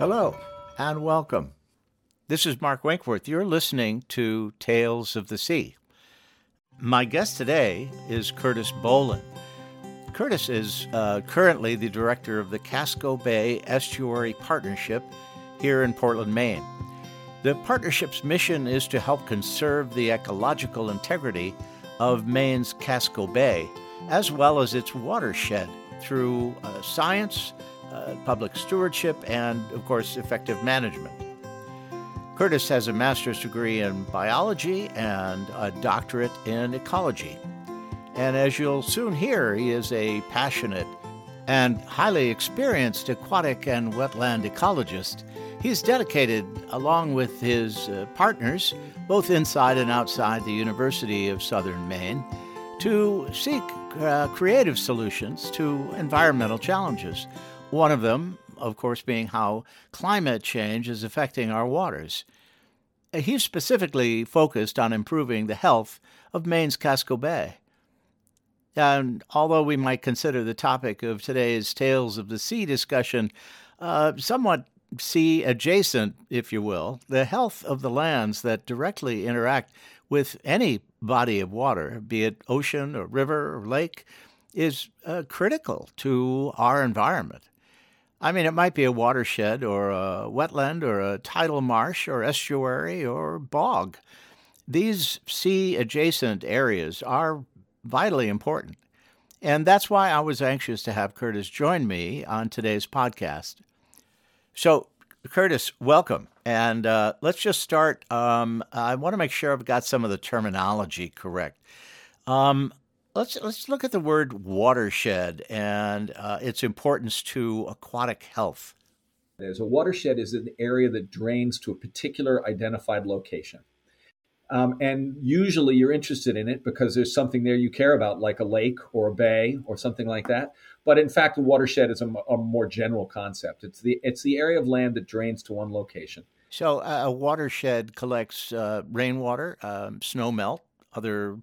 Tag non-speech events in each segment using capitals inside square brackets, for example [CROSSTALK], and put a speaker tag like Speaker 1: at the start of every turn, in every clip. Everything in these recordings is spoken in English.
Speaker 1: Hello and welcome. This is Mark Winkworth. You're listening to Tales of the Sea. My guest today is Curtis Bohlen. Curtis is uh, currently the director of the Casco Bay Estuary Partnership here in Portland, Maine. The partnership's mission is to help conserve the ecological integrity of Maine's Casco Bay, as well as its watershed, through uh, science, uh, public stewardship, and, of course, effective management. Curtis has a master's degree in biology and a doctorate in ecology. And as you'll soon hear, he is a passionate and highly experienced aquatic and wetland ecologist. He's dedicated, along with his uh, partners, both inside and outside the University of Southern Maine, to seek uh, creative solutions to environmental challenges one of them, of course, being how climate change is affecting our waters. He's specifically focused on improving the health of Maine's Casco Bay. And although we might consider the topic of today's Tales of the Sea discussion uh, somewhat sea adjacent, if you will, the health of the lands that directly interact with any body of water, be it ocean or river or lake, is uh, critical to our environment. I mean, it might be a watershed or a wetland or a tidal marsh or estuary or bog. These sea adjacent areas are vitally important. And that's why I was anxious to have Curtis join me on today's podcast. So, Curtis, welcome. And uh, let's just start. Um, I want to make sure I've got some of the terminology correct. Um, Let's let's look at the word watershed and uh, its importance to aquatic health.
Speaker 2: There's a watershed is an area that drains to a particular identified location. Um, and usually you're interested in it because there's something there you care about, like a lake or a bay or something like that. But in fact, a watershed is a, a more general concept. It's the it's the area of land that drains to one location.
Speaker 1: So uh, a watershed collects uh, rainwater, um, snow melt, other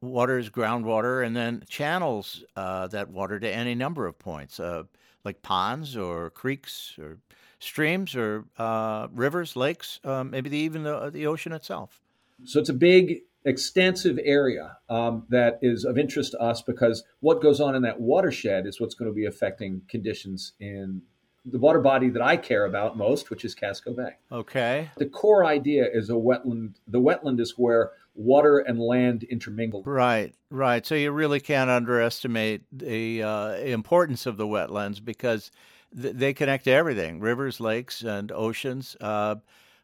Speaker 1: waters groundwater and then channels uh, that water to any number of points, uh, like ponds or creeks or streams or uh, rivers, lakes, um, maybe the, even the, the ocean itself.
Speaker 2: So it's a big, extensive area um, that is of interest to us because what goes on in that watershed is what's going to be affecting conditions in the water body that I care about most, which is Casco Bay.
Speaker 1: Okay.
Speaker 2: The core idea is a wetland. The wetland is where water and land intermingled.
Speaker 1: Right, right. So you really can't underestimate the uh, importance of the wetlands because th- they connect to everything rivers, lakes, and oceans. Uh,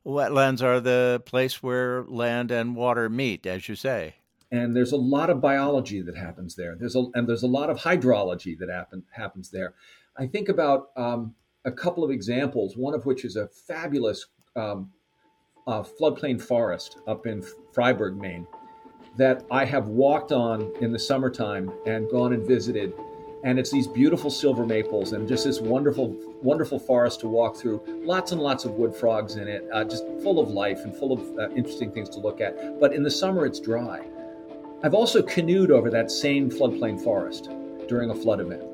Speaker 1: wetlands are the place where land and water meet, as you say.
Speaker 2: And there's a lot of biology that happens there. There's a, and there's a lot of hydrology that happen, happens there. I think about um, a couple of examples, one of which is a fabulous um, uh, floodplain forest up in Fryeburg, Maine, that I have walked on in the summertime and gone and visited. And it's these beautiful silver maples and just this wonderful, wonderful forest to walk through. Lots and lots of wood frogs in it, uh, just full of life and full of uh, interesting things to look at. But in the summer, it's dry. I've also canoed over that same floodplain forest during a flood event.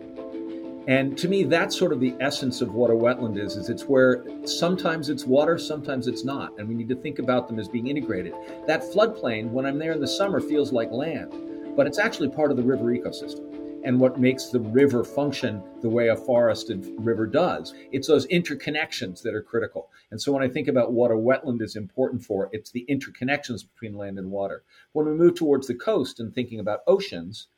Speaker 2: And to me, that's sort of the essence of what a wetland is, is it's where sometimes it's water, sometimes it's not. And we need to think about them as being integrated. That floodplain, when I'm there in the summer, feels like land, but it's actually part of the river ecosystem and what makes the river function the way a forested river does. It's those interconnections that are critical. And so when I think about what a wetland is important for, it's the interconnections between land and water. When we move towards the coast and thinking about oceans,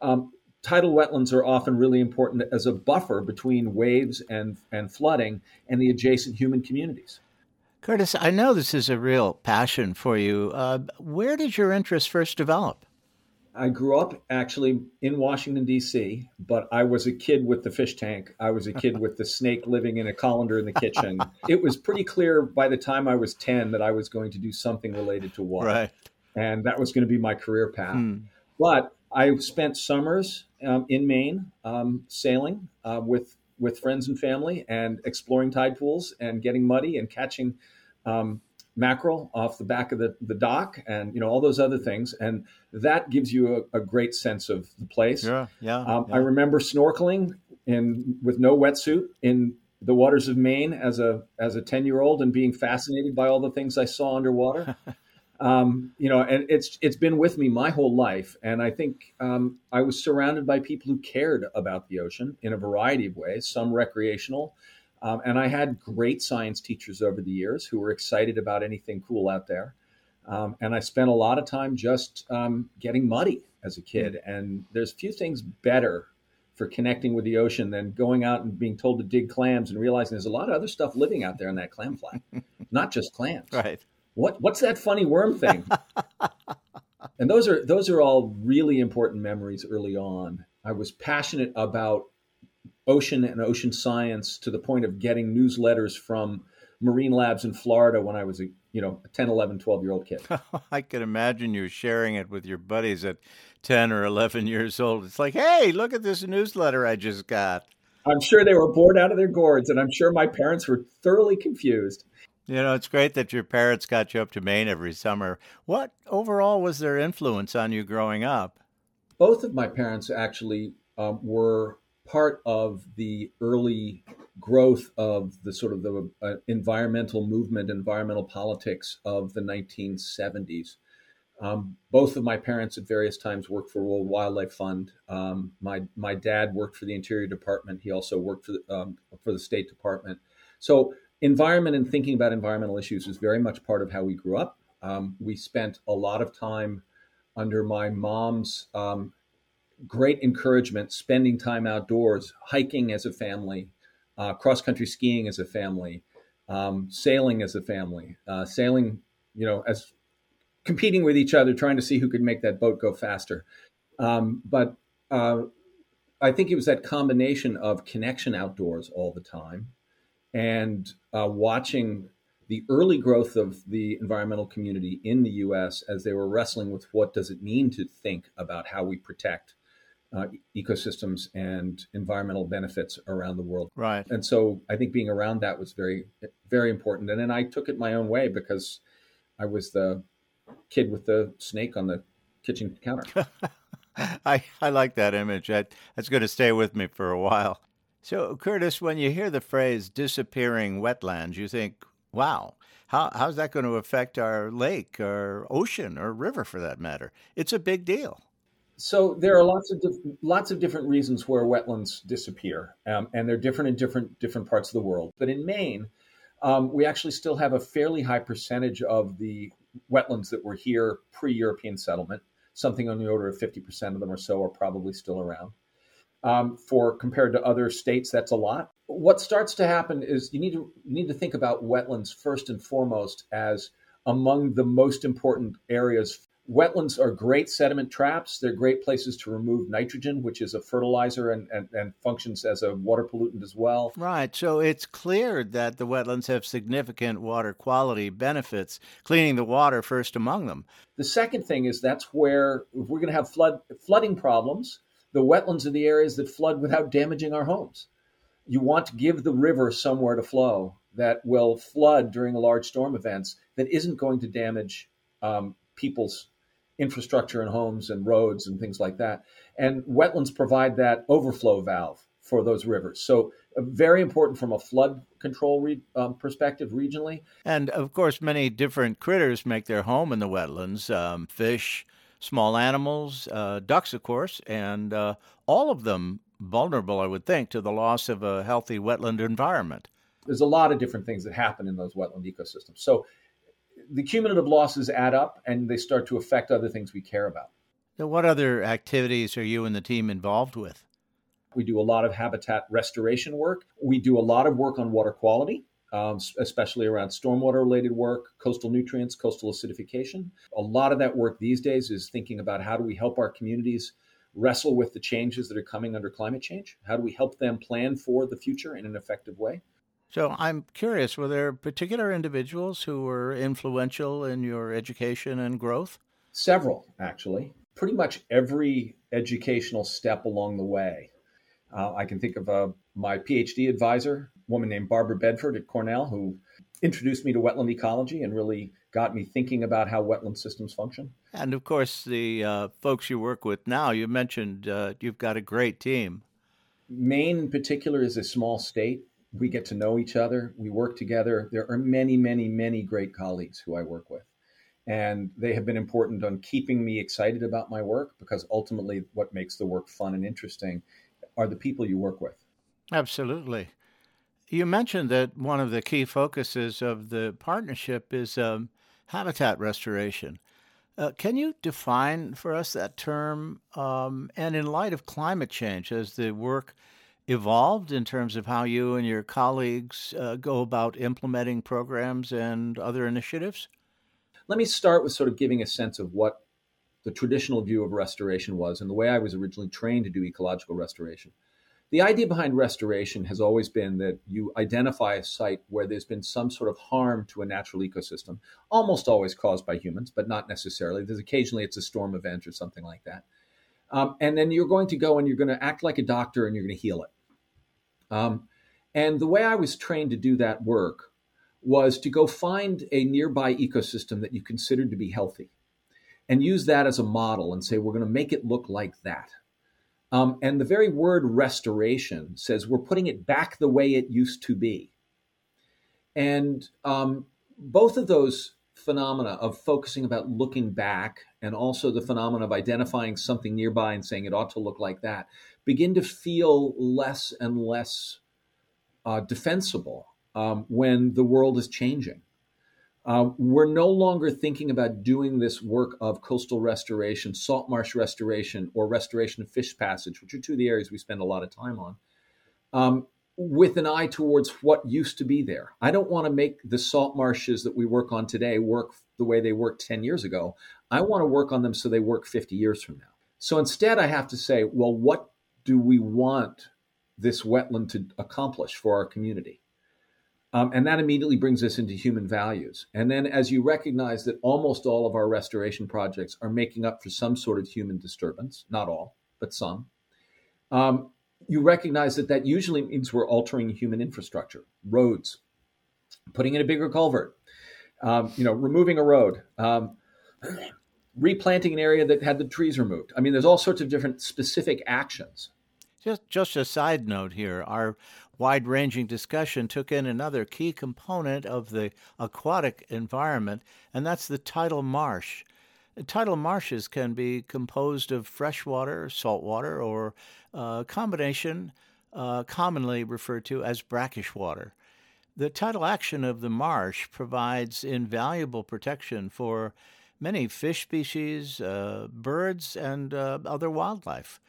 Speaker 2: um, tidal wetlands are often really important as a buffer between waves and, and flooding and the adjacent human communities.
Speaker 1: Curtis, I know this is a real passion for you. Uh, where did your interest first develop?
Speaker 2: I grew up actually in Washington, D.C., but I was a kid with the fish tank. I was a kid [LAUGHS] with the snake living in a colander in the kitchen. [LAUGHS] it was pretty clear by the time I was 10 that I was going to do something related to water.
Speaker 1: Right.
Speaker 2: And that was going to be my career path.
Speaker 1: Hmm.
Speaker 2: But I spent summers um, in Maine um, sailing uh, with with friends and family and exploring tide pools and getting muddy and catching um, mackerel off the back of the, the dock and you know all those other things. And that gives you a, a great sense of the place.
Speaker 1: Yeah yeah,
Speaker 2: um,
Speaker 1: yeah,
Speaker 2: i remember snorkeling in with no wetsuit in the waters of Maine as a as a ten year old and being fascinated by all the things I saw underwater. [LAUGHS] um, you know, and it's it's been with me my whole life. And I think um, I was surrounded by people who cared about the ocean in a variety of ways, some recreational. Um, and I had great science teachers over the years who were excited about anything cool out there. Um, and I spent a lot of time just um, getting muddy as a kid. And there's few things better for connecting with the ocean than going out and being told to dig clams and realizing there's a lot of other stuff living out there in that clam flat, [LAUGHS] not just clams.
Speaker 1: Right.
Speaker 2: What what's that funny worm thing? [LAUGHS] and those are those are all really important memories early on. I was passionate about ocean and ocean science to the point of getting newsletters from marine labs in Florida when I was a you know a 10 11 12 year old kid [LAUGHS]
Speaker 1: i can imagine you sharing it with your buddies at 10 or 11 years old it's like hey look at this newsletter i just got
Speaker 2: i'm sure they were bored out of their gourds and i'm sure my parents were thoroughly confused
Speaker 1: you know it's great that your parents got you up to maine every summer what overall was their influence on you growing up
Speaker 2: both of my parents actually um, were part of the early growth of the sort of the uh, environmental movement, environmental politics of the 1970s. Um, both of my parents at various times worked for World Wildlife Fund. Um, my my dad worked for the Interior Department. He also worked for the, um, for the State Department. So environment and thinking about environmental issues is very much part of how we grew up. Um, we spent a lot of time under my mom's um, great encouragement, spending time outdoors, hiking as a family, uh, cross country skiing as a family, um, sailing as a family, uh, sailing, you know, as competing with each other, trying to see who could make that boat go faster. Um, but uh, I think it was that combination of connection outdoors all the time and uh, watching the early growth of the environmental community in the U.S. as they were wrestling with what does it mean to think about how we protect uh, ecosystems and environmental benefits around the world.
Speaker 1: Right.
Speaker 2: And so I think being around that was very, very important. And then I took it my own way because I was the kid with the snake on the kitchen counter. [LAUGHS]
Speaker 1: I, I like that image. That, that's going to stay with me for a while. So, Curtis, when you hear the phrase disappearing wetlands, you think, wow, how, how's that going to affect our lake or ocean or river for that matter? It's a big deal.
Speaker 2: So there are lots of lots of different reasons where wetlands disappear, um, and they're different in different different parts of the world. But in Maine, um, we actually still have a fairly high percentage of the wetlands that were here pre-European settlement. Something on the order of fifty percent of them or so are probably still around. Um, for compared to other states, that's a lot. What starts to happen is you need to you need to think about wetlands first and foremost as among the most important areas Wetlands are great sediment traps. They're great places to remove nitrogen, which is a fertilizer and, and, and, functions as a water pollutant as well.
Speaker 1: Right. So it's clear that the wetlands have significant water quality benefits, cleaning the water first among them.
Speaker 2: The second thing is that's where, if we're going to have flood flooding problems, the wetlands are the areas that flood without damaging our homes. You want to give the river somewhere to flow that will flood during large storm events that isn't going to damage um, people's infrastructure and homes and roads and things like that. And wetlands provide that overflow valve for those rivers. So, uh, very important from a flood control re- um, perspective regionally.
Speaker 1: And of course, many different critters make their home in the wetlands um, fish, small animals, uh, ducks, of course, and uh, all of them vulnerable, I would think, to the loss of a healthy wetland environment.
Speaker 2: There's a lot of different things that happen in those wetland ecosystems. So, the cumulative losses add up and they start to affect other things we care about.
Speaker 1: So what other activities are you and the team involved with?
Speaker 2: We do a lot of habitat restoration work. We do a lot of work on water quality, um, especially around stormwater related work, coastal nutrients, coastal acidification. A lot of that work these days is thinking about how do we help our communities wrestle with the changes that are coming under climate change? How do we help them plan for the future in an effective way?
Speaker 1: So I'm curious, were there particular individuals who were influential in your education and growth?
Speaker 2: Several, actually. Pretty much every educational step along the way. Uh, I can think of uh, my PhD advisor, woman named Barbara Bedford at Cornell, who introduced me to wetland ecology and really got me thinking about how wetland systems function.
Speaker 1: And of course, the uh, folks you work with now, you mentioned uh, you've got a great team.
Speaker 2: Maine, in particular, is a small state we get to know each other. We work together. There are many, many, many great colleagues who I work with. And they have been important on keeping me excited about my work because ultimately, what makes the work fun and interesting are the people you work with.
Speaker 1: Absolutely. You mentioned that one of the key focuses of the partnership is um, habitat restoration. Uh, can you define for us that term? Um, and in light of climate change, has the work evolved in terms of how you and your colleagues uh, go about implementing programs and other initiatives?
Speaker 2: Let me start with sort of giving a sense of what the traditional view of restoration was and the way I was originally trained to do ecological restoration. The idea behind restoration has always been that you identify a site where there's been some sort of harm to a natural ecosystem, almost always caused by humans, but not necessarily. There's occasionally it's a storm event or something like that. Um, and then you're going to go and you're going to act like a doctor and you're going to heal it. Um, and the way I was trained to do that work was to go find a nearby ecosystem that you considered to be healthy and use that as a model and say, we're going to make it look like that. Um, and the very word restoration says we're putting it back the way it used to be. And um, both of those phenomena of focusing about looking back and also the phenomena of identifying something nearby and saying it ought to look like that begin to feel less and less uh, defensible um, when the world is changing. Uh, we're no longer thinking about doing this work of coastal restoration, salt marsh restoration, or restoration of fish passage, which are two of the areas we spend a lot of time on, um, with an eye towards what used to be there. I don't want to make the salt marshes that we work on today work the way they worked 10 years ago. I want to work on them so they work 50 years from now. So instead, I have to say, well, what do we want this wetland to accomplish for our community? Um, and that immediately brings us into human values. And then, as you recognize that almost all of our restoration projects are making up for some sort of human disturbance, not all, but some, um, you recognize that that usually means we're altering human infrastructure, roads, putting in a bigger culvert, um, you know, removing a road, um, [CLEARS THROAT] replanting an area that had the trees removed. I mean, there's all sorts of different specific actions.
Speaker 1: Just, just a side note here. Our wide ranging discussion took in another key component of the aquatic environment, and that's the tidal marsh. Tidal marshes can be composed of freshwater, saltwater, or a combination uh, commonly referred to as brackish water. The tidal action of the marsh provides invaluable protection for many fish species, uh, birds, and uh, other wildlife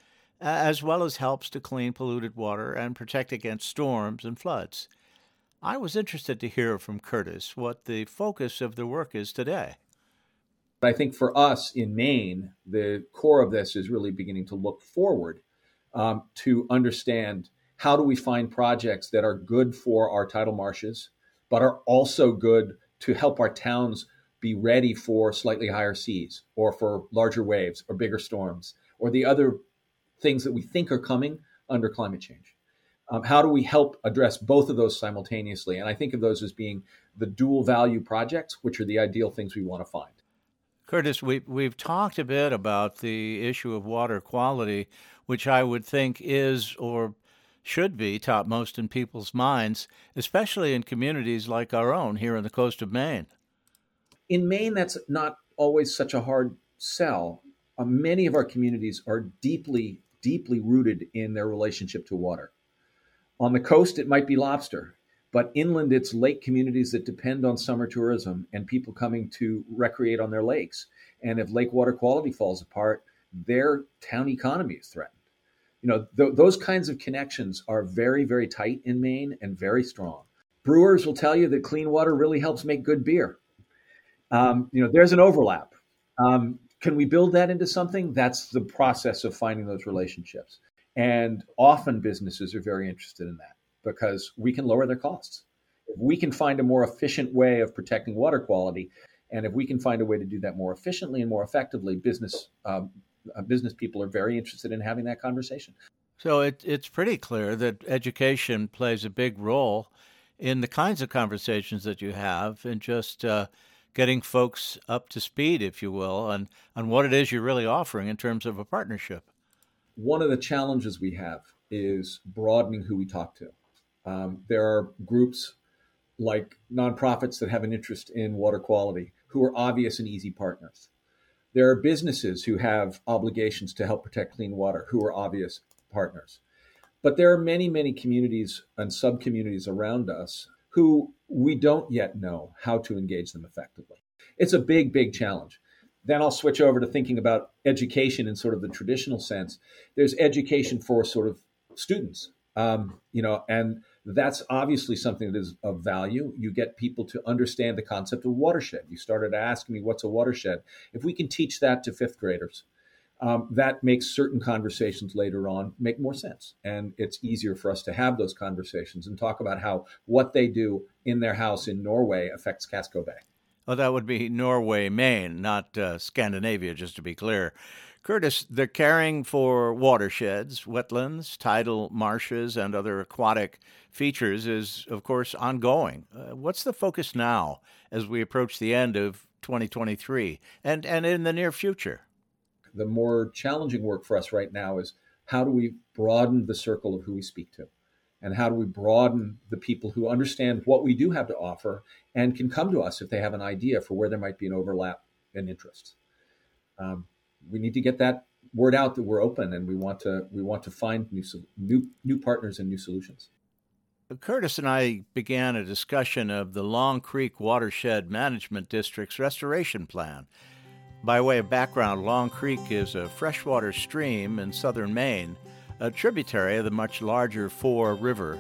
Speaker 1: as well as helps to clean polluted water and protect against storms and floods. I was interested to hear from Curtis what the focus of the work is today.
Speaker 2: I think for us in Maine, the core of this is really beginning to look forward um, to understand how do we find projects that are good for our tidal marshes, but are also good to help our towns be ready for slightly higher seas or for larger waves or bigger storms or the other things that we think are coming under climate change. Um, how do we help address both of those simultaneously? And I think of those as being the dual value projects, which are the ideal things we want to find.
Speaker 1: Curtis, we, we've talked a bit about the issue of water quality, which I would think is or should be topmost in people's minds, especially in communities like our own here on the coast of Maine.
Speaker 2: In Maine, that's not always such a hard sell. Uh, many of our communities are deeply deeply rooted in their relationship to water. On the coast, it might be lobster, but inland, it's lake communities that depend on summer tourism and people coming to recreate on their lakes. And if lake water quality falls apart, their town economy is threatened. You know, th- those kinds of connections are very, very tight in Maine and very strong. Brewers will tell you that clean water really helps make good beer. Um, you know, there's an overlap. Um, can we build that into something? That's the process of finding those relationships. And often businesses are very interested in that because we can lower their costs. If we can find a more efficient way of protecting water quality, and if we can find a way to do that more efficiently and more effectively, business um, uh, business people are very interested in having that conversation.
Speaker 1: So it, it's pretty clear that education plays a big role in the kinds of conversations that you have, and just uh, getting folks up to speed, if you will, on, on what it is you're really offering in terms of a partnership?
Speaker 2: One of the challenges we have is broadening who we talk to. Um, there are groups like nonprofits that have an interest in water quality who are obvious and easy partners. There are businesses who have obligations to help protect clean water who are obvious partners. But there are many, many communities and sub communities around us who we don't yet know how to engage them effectively. It's a big, big challenge. Then I'll switch over to thinking about education in sort of the traditional sense. There's education for sort of students, um, you know, and that's obviously something that is of value. You get people to understand the concept of watershed. You started asking me, what's a watershed? If we can teach that to fifth graders, um, that makes certain conversations later on make more sense. And it's easier for us to have those conversations and talk about how what they do in their house in Norway affects Casco Bay.
Speaker 1: Well, that would be Norway, Maine, not uh, Scandinavia, just to be clear. Curtis, the caring for watersheds, wetlands, tidal marshes, and other aquatic features is, of course, ongoing. Uh, what's the focus now as we approach the end of 2023 and, and in the near future?
Speaker 2: The more challenging work for us right now is how do we broaden the circle of who we speak to? and how do we broaden the people who understand what we do have to offer and can come to us if they have an idea for where there might be an overlap in interests. Um, we need to get that word out that we're open and we want to we want to find new new new partners and new solutions.
Speaker 1: Curtis and I began a discussion of the Long Creek Watershed Management District's restoration plan. By way of background, Long Creek is a freshwater stream in southern Maine a tributary of the much larger Fore River.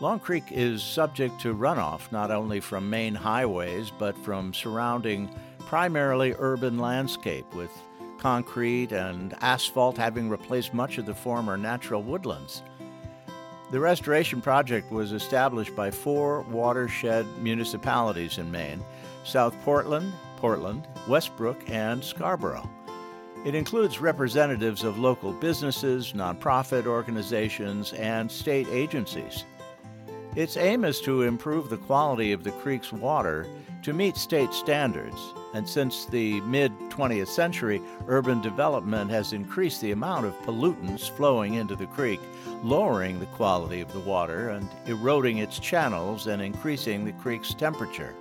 Speaker 1: Long Creek is subject to runoff not only from main highways but from surrounding primarily urban landscape with concrete and asphalt having replaced much of the former natural woodlands. The restoration project was established by four watershed municipalities in Maine South Portland, Portland, Westbrook, and Scarborough. It includes representatives of local businesses, nonprofit organizations, and state agencies. Its aim is to improve the quality of the creek's water to meet state standards, and since the mid 20th century, urban development has increased the amount of pollutants flowing into the creek, lowering the quality of the water and eroding its channels and increasing the creek's temperature.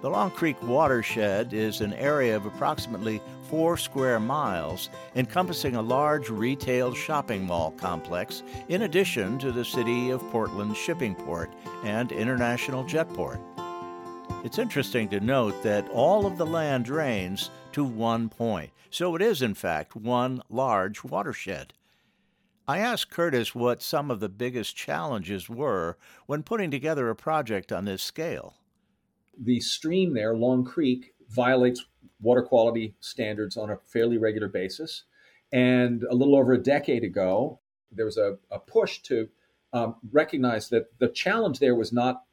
Speaker 1: The Long Creek watershed is an area of approximately four square miles, encompassing a large retail shopping mall complex, in addition to the city of Portland's shipping port and international jetport. It's interesting to note that all of the land drains to one point, so it is, in fact, one large watershed. I asked Curtis what some of the biggest challenges were when putting together a project on this scale
Speaker 2: the stream there, Long Creek, violates water quality standards on a fairly regular basis. And a little over a decade ago, there was a, a push to um, recognize that the challenge there was not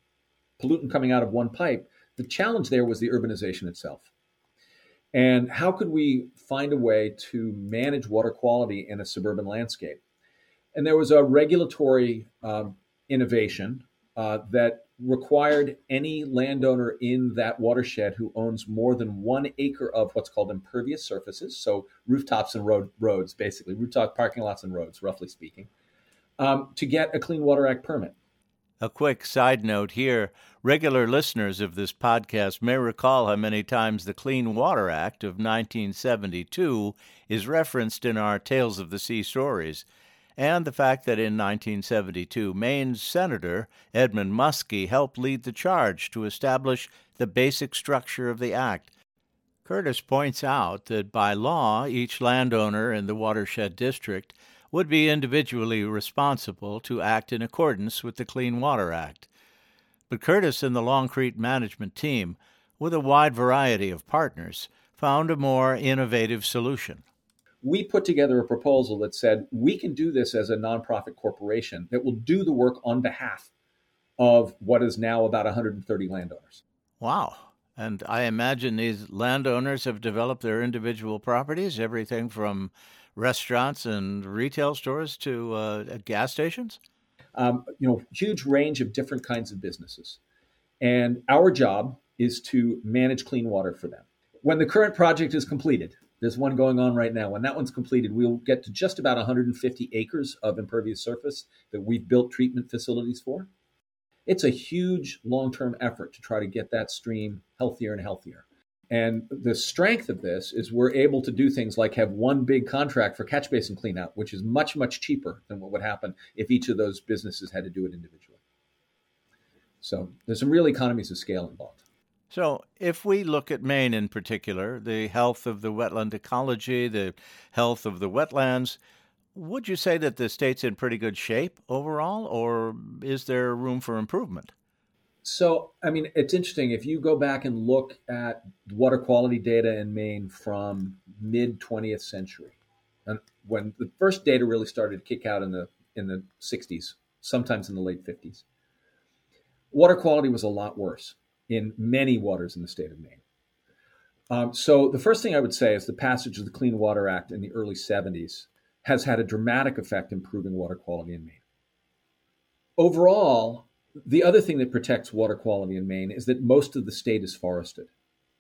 Speaker 2: pollutant coming out of one pipe. The challenge there was the urbanization itself. And how could we find a way to manage water quality in a suburban landscape? And there was a regulatory um, innovation uh, that required any landowner in that watershed who owns more than one acre of what's called impervious surfaces, so rooftops and road, roads, basically, rooftop parking lots and roads, roughly speaking, um, to get a Clean Water Act permit.
Speaker 1: A quick side note here regular listeners of this podcast may recall how many times the Clean Water Act of 1972 is referenced in our Tales of the Sea stories and the fact that in 1972, Maine's Senator Edmund Muskie helped lead the charge to establish the basic structure of the Act. Curtis points out that by law, each landowner in the watershed district would be individually responsible to act in accordance with the Clean Water Act. But Curtis and the Long Creek management team, with a wide variety of partners, found a more innovative solution
Speaker 2: we put together a proposal that said we can do this as a nonprofit corporation that will do the work on behalf of what is now about 130 landowners.
Speaker 1: Wow. And I imagine these landowners have developed their individual properties, everything from restaurants and retail stores to uh, gas stations?
Speaker 2: Um, you know, huge range of different kinds of businesses. And our job is to manage clean water for them. When the current project is completed, There's one going on right now. When that one's completed, we'll get to just about 150 acres of impervious surface that we've built treatment facilities for. It's a huge long term effort to try to get that stream healthier and healthier. And the strength of this is we're able to do things like have one big contract for catch basin cleanout, which is much, much cheaper than what would happen if each of those businesses had to do it individually. So there's some real economies of scale involved.
Speaker 1: So, if we look at Maine in particular, the health of the wetland ecology, the health of the wetlands, would you say that the state's in pretty good shape overall, or is there room for improvement?
Speaker 2: So, I mean, it's interesting. If you go back and look at water quality data in Maine from mid 20th century, and when the first data really started to kick out in the in the 60s, sometimes in the late 50s, water quality was a lot worse in many waters in the state of Maine. Um, so, the first thing I would say is the passage of the Clean Water Act in the early 70s has had a dramatic effect improving water quality in Maine. Overall, the other thing that protects water quality in Maine is that most of the state is forested.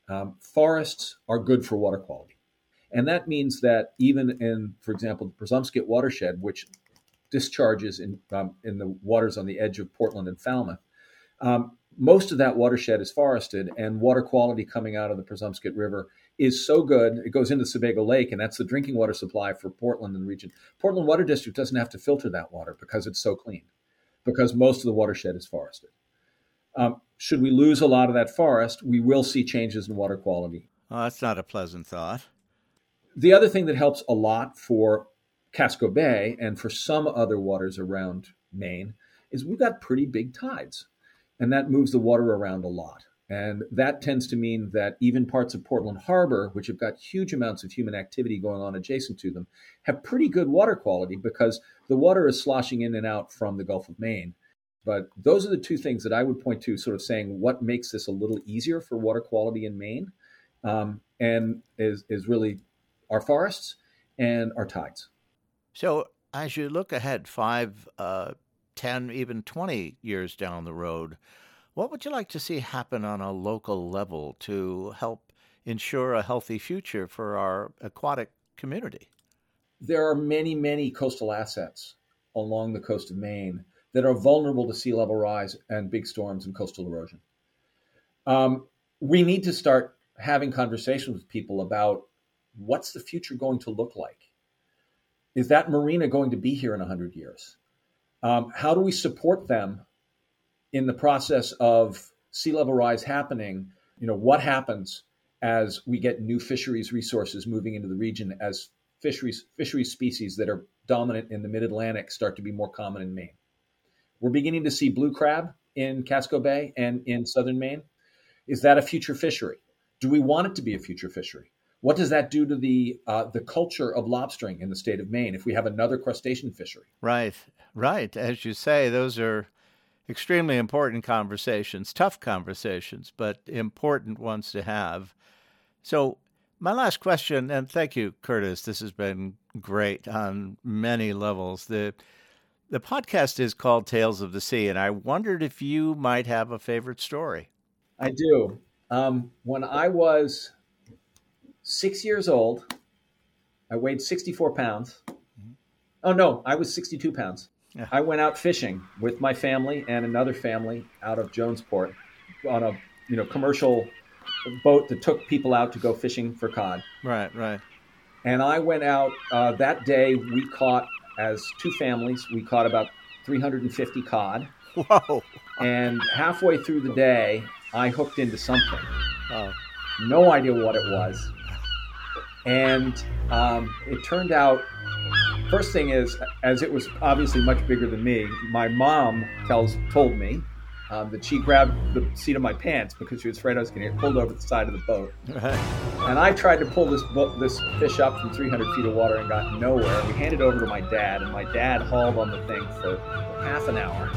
Speaker 2: Um, forests are good for water quality. And that means that even in, for example, the Presumpscot watershed, which discharges in, um, in the waters on the edge of Portland and Falmouth, um, most of that watershed is forested, and water quality coming out of the Presumpscot River is so good. It goes into Sebago Lake, and that's the drinking water supply for Portland and the region. Portland Water District doesn't have to filter that water because it's so clean because most of the watershed is forested. Um, should we lose a lot of that forest, we will see changes in water quality.
Speaker 1: Well, that's not a pleasant thought.
Speaker 2: The other thing that helps a lot for Casco Bay and for some other waters around Maine is we've got pretty big tides, and that moves the water around a lot. And that tends to mean that even parts of Portland Harbor, which have got huge amounts of human activity going on adjacent to them, have pretty good water quality because the water is sloshing in and out from the Gulf of Maine. But those are the two things that I would point to, sort of saying what makes this a little easier for water quality in Maine, um, and is is really our forests and our tides.
Speaker 1: So as you look ahead, five, uh, 10, even twenty years down the road what would you like to see happen on a local level to help ensure a healthy future for our aquatic community?
Speaker 2: There are many, many coastal assets along the coast of Maine that are vulnerable to sea level rise and big storms and coastal erosion. Um, we need to start having conversations with people about what's the future going to look like? Is that marina going to be here in 100 years? Um, how do we support them in the process of sea level rise happening, you know, what happens as we get new fisheries resources moving into the region as fisheries fisheries species that are dominant in the mid Atlantic start to be more common in Maine. We're beginning to see blue crab in Casco Bay and in southern Maine. Is that a future fishery? Do we want it to be a future fishery? What does that do to the uh, the culture of lobstering in the state of Maine if we have another crustacean fishery?
Speaker 1: Right, right. As you say, those are extremely important conversations, tough conversations, but important ones to have. So, my last question, and thank you, Curtis. This has been great on many levels. The the podcast is called Tales of the Sea, and I wondered if you might have a favorite story.
Speaker 2: I do. Um, when I was six years old, I weighed 64 pounds. Oh, no, I was 62 pounds. Yeah. I went out fishing with my family and another family out of Jonesport on a you know commercial boat that took people out to go fishing for cod.
Speaker 1: Right, right.
Speaker 2: And I went out uh, that day. We caught as two families. We caught about 350 cod.
Speaker 1: Whoa!
Speaker 2: And halfway through the day, I hooked into something. Oh. No idea what it was. And um, it turned out First thing is, as it was obviously much bigger than me, my mom tells told me um, that she grabbed the seat of my pants because she was afraid I was going to get pulled over the side of the boat. and I tried to pull this boat, this fish up from 300 feet of water and got nowhere. We handed it over to my dad, and my dad hauled on the thing for half an hour.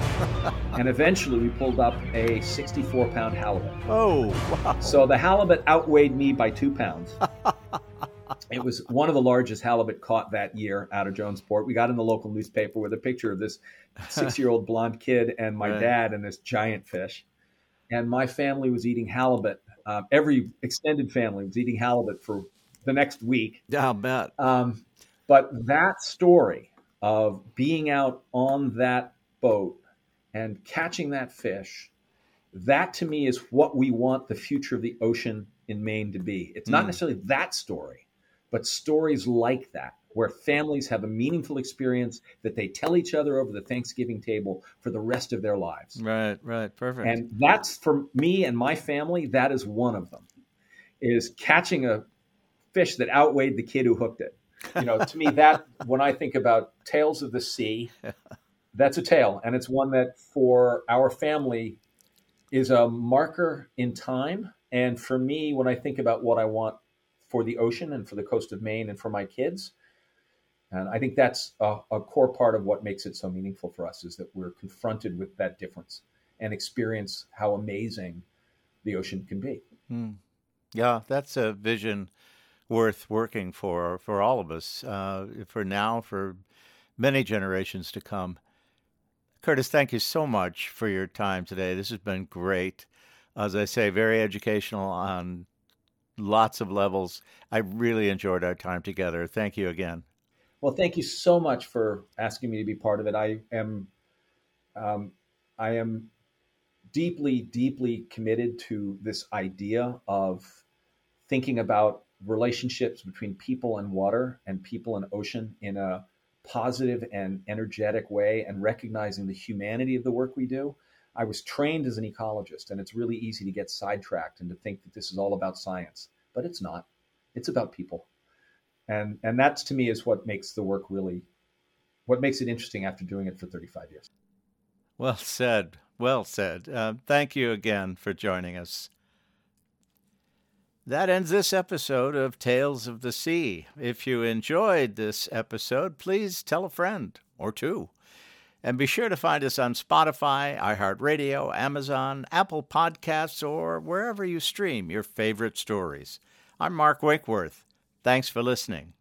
Speaker 2: [LAUGHS] and eventually, we pulled up a 64 pound halibut.
Speaker 1: Oh, wow!
Speaker 2: So the halibut outweighed me by two pounds. [LAUGHS] It was one of the largest halibut caught that year out of Jonesport. We got in the local newspaper with a picture of this six year old blonde kid and my right. dad and this giant fish. And my family was eating halibut. Um, every extended family was eating halibut for the next week.
Speaker 1: I'll bet.
Speaker 2: Um, but that story of being out on that boat and catching that fish, that to me is what we want the future of the ocean in Maine to be. It's not
Speaker 1: Mm.
Speaker 2: necessarily that story, but stories like that, where families have a meaningful experience that they tell each other over the Thanksgiving table for the rest of their lives.
Speaker 1: Right, right. Perfect.
Speaker 2: And that's for me and my family, that is one of them. Is catching a fish that outweighed the kid who hooked it. You know, to me [LAUGHS] that when I think about tales of the sea, [LAUGHS] that's a tale and it's one that for our family is a marker in time and for me when I think about what I want for the ocean and for the coast of Maine and for my kids, and I think that's a, a core part of what makes it so meaningful for us is that we're confronted with that difference and experience how amazing the ocean can be.
Speaker 1: Hmm. Yeah, that's a vision worth working for for all of us, uh, for now, for many generations to come. Curtis, thank you so much for your time today. This has been great. As I say, very educational on lots of levels. I really enjoyed our time together. Thank you again.
Speaker 2: Well, thank you so much for asking me to be part of it. I am, um, I am deeply, deeply committed to this idea of thinking about relationships between people and water and people and ocean in a positive and energetic way and recognizing the humanity of the work we do. I was trained as an ecologist, and it's really easy to get sidetracked and to think that this is all about science, but it's not. It's about people. And, and that's to me is what makes the work really, what makes it interesting after doing it for 35 years.
Speaker 1: Well said. Well said. Uh, thank you again for joining us. That ends this episode of Tales of the Sea. If you enjoyed this episode, please tell a friend or two. And be sure to find us on Spotify, iHeartRadio, Amazon, Apple Podcasts, or wherever you stream your favorite stories. I'm Mark Wakeworth. Thanks for listening.